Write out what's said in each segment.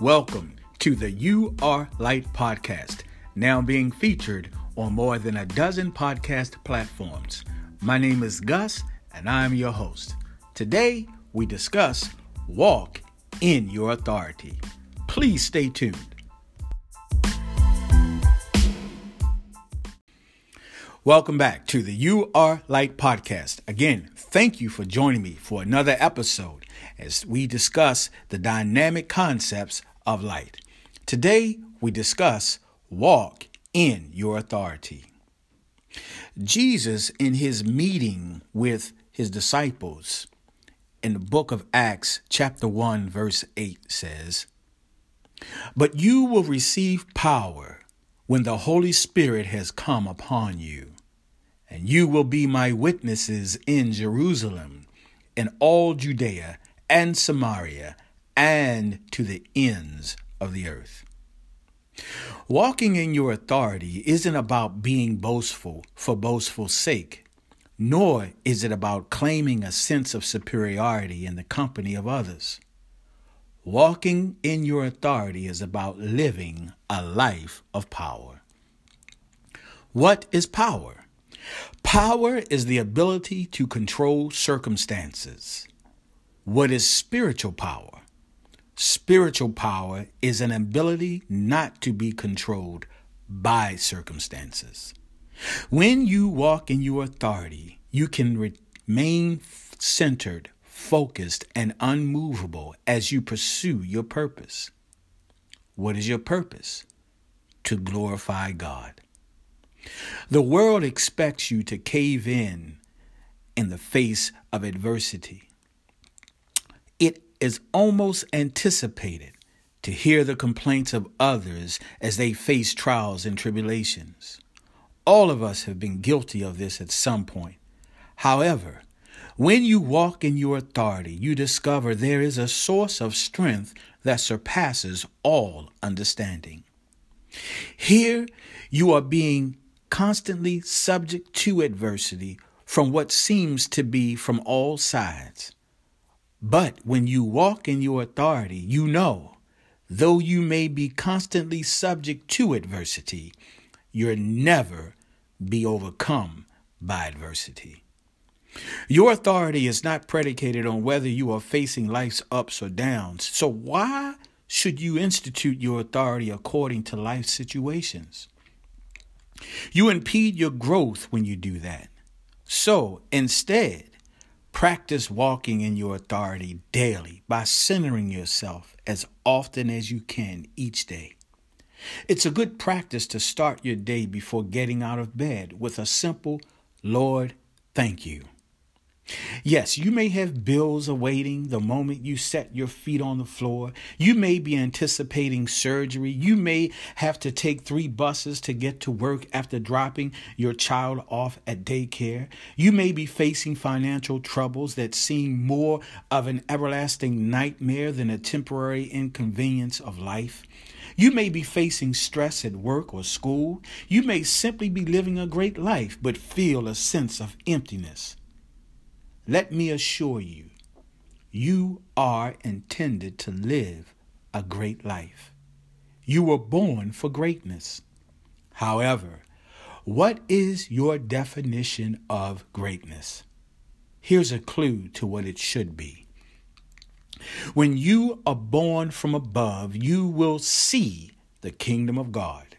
Welcome to the You Are Light podcast, now being featured on more than a dozen podcast platforms. My name is Gus, and I'm your host. Today, we discuss walk in your authority. Please stay tuned. Welcome back to the You Are Light podcast. Again, thank you for joining me for another episode as we discuss the dynamic concepts of light. Today, we discuss walk in your authority. Jesus, in his meeting with his disciples in the book of Acts, chapter 1, verse 8, says, But you will receive power when the Holy Spirit has come upon you, and you will be my witnesses in Jerusalem, in all Judea and Samaria, and to the ends of the earth. Walking in your authority isn't about being boastful for boastful sake, nor is it about claiming a sense of superiority in the company of others. Walking in your authority is about living a life of power. What is power? Power is the ability to control circumstances. What is spiritual power? Spiritual power is an ability not to be controlled by circumstances. When you walk in your authority, you can remain centered, focused, and unmovable as you pursue your purpose. What is your purpose? To glorify God. The world expects you to cave in in the face of adversity. It is almost anticipated to hear the complaints of others as they face trials and tribulations. All of us have been guilty of this at some point. However, when you walk in your authority, you discover there is a source of strength that surpasses all understanding. Here, you are being constantly subject to adversity from what seems to be from all sides. But when you walk in your authority, you know, though you may be constantly subject to adversity, you'll never be overcome by adversity. Your authority is not predicated on whether you are facing life's ups or downs. So, why should you institute your authority according to life situations? You impede your growth when you do that. So, instead, Practice walking in your authority daily by centering yourself as often as you can each day. It's a good practice to start your day before getting out of bed with a simple, Lord, thank you. Yes, you may have bills awaiting the moment you set your feet on the floor. You may be anticipating surgery. You may have to take three buses to get to work after dropping your child off at daycare. You may be facing financial troubles that seem more of an everlasting nightmare than a temporary inconvenience of life. You may be facing stress at work or school. You may simply be living a great life but feel a sense of emptiness. Let me assure you, you are intended to live a great life. You were born for greatness. However, what is your definition of greatness? Here's a clue to what it should be. When you are born from above, you will see the kingdom of God.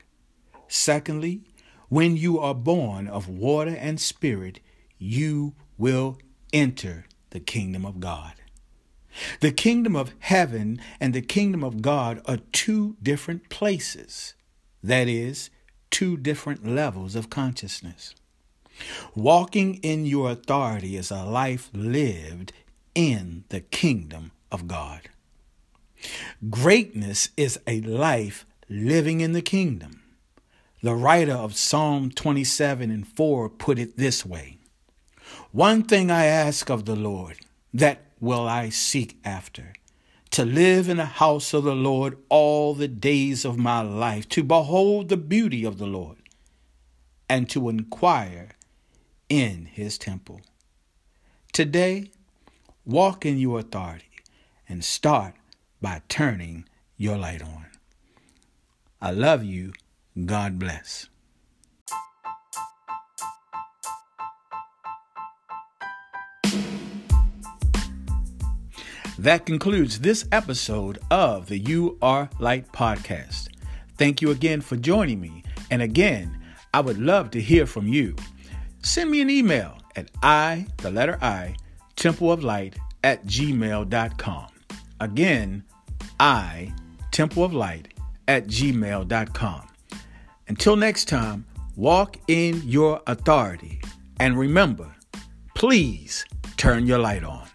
Secondly, when you are born of water and spirit, you will enter the kingdom of God. The kingdom of heaven and the kingdom of God are two different places. That is, two different levels of consciousness. Walking in your authority is a life lived in the kingdom of God. Greatness is a life living in the kingdom. The writer of Psalm 27 and 4 put it this way one thing I ask of the Lord, that will I seek after to live in the house of the Lord all the days of my life, to behold the beauty of the Lord, and to inquire in his temple. Today, walk in your authority and start by turning your light on. I love you. God bless. That concludes this episode of the You Are Light podcast. Thank you again for joining me. And again, I would love to hear from you. Send me an email at I, the letter I, temple of light at gmail.com. Again, I, temple of light at gmail.com. Until next time, walk in your authority. And remember, please turn your light on.